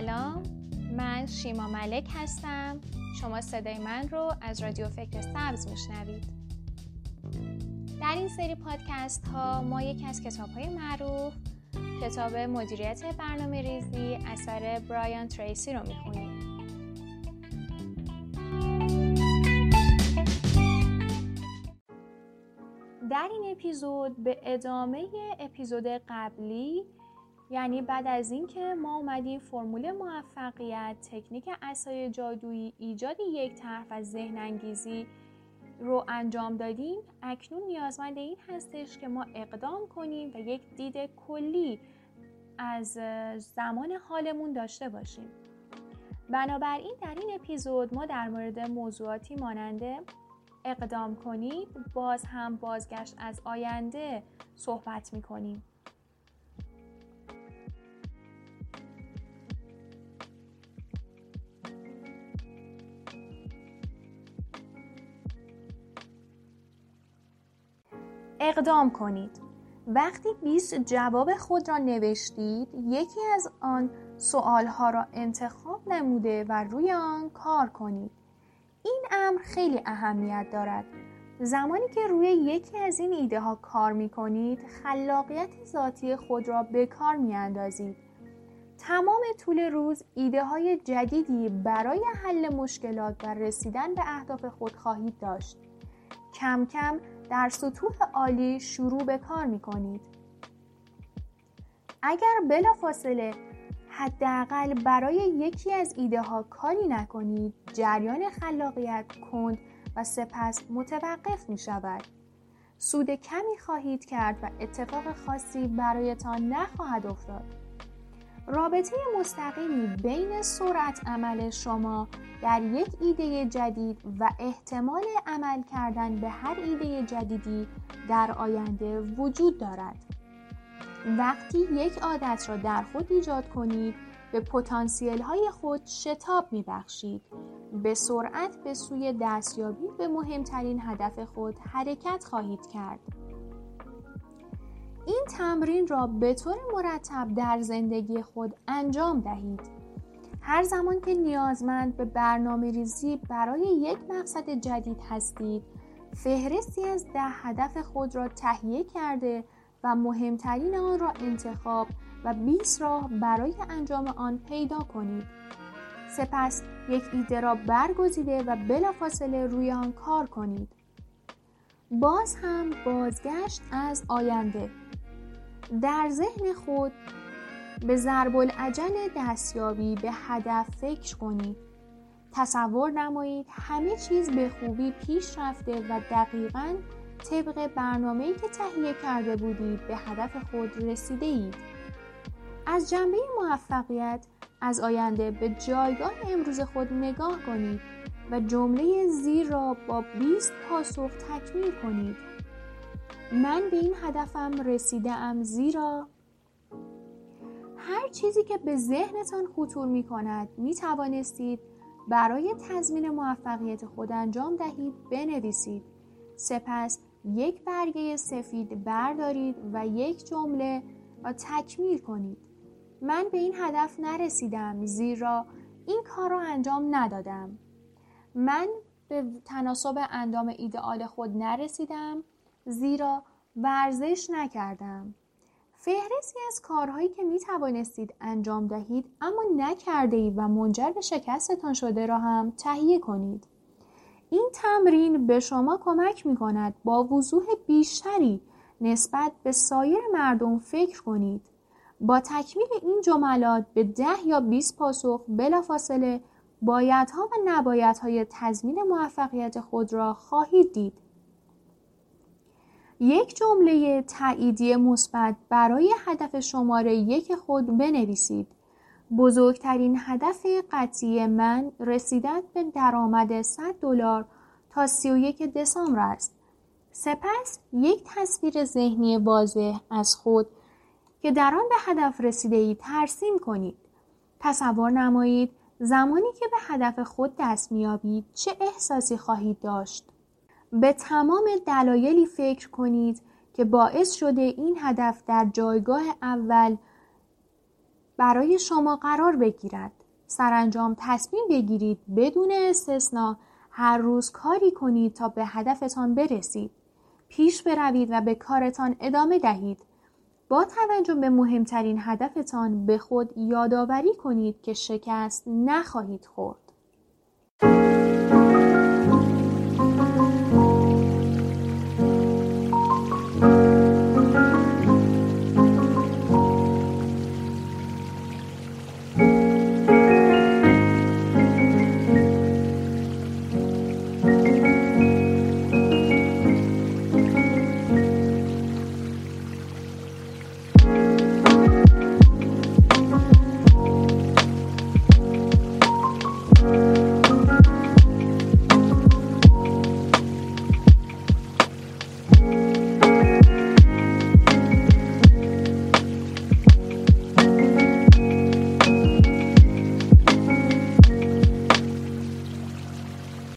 سلام من شیما ملک هستم. شما صدای من رو از رادیو فکر سبز میشنوید. در این سری پادکست ها ما یکی از کتاب های معروف کتاب مدیریت برنامه ریزی اثر برایان تریسی رو می‌خونیم. در این اپیزود به ادامه اپیزود قبلی یعنی بعد از اینکه ما اومدیم فرمول موفقیت تکنیک اسای جادویی ایجاد یک طرح و ذهن انگیزی رو انجام دادیم اکنون نیازمند این هستش که ما اقدام کنیم و یک دید کلی از زمان حالمون داشته باشیم. بنابراین در این اپیزود ما در مورد موضوعاتی ماننده اقدام کنید باز هم بازگشت از آینده صحبت می کنیم اقدام کنید وقتی 20 جواب خود را نوشتید یکی از آن ها را انتخاب نموده و روی آن کار کنید این امر خیلی اهمیت دارد زمانی که روی یکی از این ایده ها کار می کنید خلاقیت ذاتی خود را به کار می اندازید. تمام طول روز ایده های جدیدی برای حل مشکلات و رسیدن به اهداف خود خواهید داشت. کم کم در سطوح عالی شروع به کار می کنید. اگر بلافاصله حداقل برای یکی از ایده ها کاری نکنید جریان خلاقیت کند و سپس متوقف می شود. سود کمی خواهید کرد و اتفاق خاصی برایتان نخواهد افتاد. رابطه مستقیمی بین سرعت عمل شما در یک ایده جدید و احتمال عمل کردن به هر ایده جدیدی در آینده وجود دارد. وقتی یک عادت را در خود ایجاد کنید به پتانسیل های خود شتاب می بخشید. به سرعت به سوی دستیابی به مهمترین هدف خود حرکت خواهید کرد. این تمرین را به طور مرتب در زندگی خود انجام دهید. هر زمان که نیازمند به برنامه ریزی برای یک مقصد جدید هستید، فهرستی از ده هدف خود را تهیه کرده و مهمترین آن را انتخاب و 20 راه برای انجام آن پیدا کنید. سپس یک ایده را برگزیده و بلافاصله روی آن کار کنید. باز هم بازگشت از آینده در ذهن خود به ضرب العجل دستیابی به هدف فکر کنید. تصور نمایید همه چیز به خوبی پیش رفته و دقیقا طبق برنامه‌ای که تهیه کرده بودید به هدف خود رسیده اید. از جنبه موفقیت از آینده به جایگاه امروز خود نگاه کنید و جمله زیر را با 20 پاسخ تکمیل کنید. من به این هدفم رسیده ام زیرا هر چیزی که به ذهنتان خطور می کند می توانستید برای تضمین موفقیت خود انجام دهید بنویسید. سپس یک برگه سفید بردارید و یک جمله را تکمیل کنید. من به این هدف نرسیدم زیرا این کار را انجام ندادم. من به تناسب اندام ایدئال خود نرسیدم زیرا ورزش نکردم. فهرستی از کارهایی که می توانستید انجام دهید اما نکرده اید و منجر به شکستتان شده را هم تهیه کنید. این تمرین به شما کمک می کند با وضوح بیشتری نسبت به سایر مردم فکر کنید. با تکمیل این جملات به ده یا 20 پاسخ بلافاصله بایدها و نبایدهای تضمین موفقیت خود را خواهید دید. یک جمله تاییدی مثبت برای هدف شماره یک خود بنویسید. بزرگترین هدف قطعی من رسیدن به درآمد 100 دلار تا 31 دسامبر است. سپس یک تصویر ذهنی واضح از خود که در آن به هدف رسیده ای ترسیم کنید. تصور نمایید زمانی که به هدف خود دست میابید چه احساسی خواهید داشت. به تمام دلایلی فکر کنید که باعث شده این هدف در جایگاه اول برای شما قرار بگیرد. سرانجام تصمیم بگیرید بدون استثنا هر روز کاری کنید تا به هدفتان برسید. پیش بروید و به کارتان ادامه دهید. با توجه به مهمترین هدفتان به خود یادآوری کنید که شکست نخواهید خورد.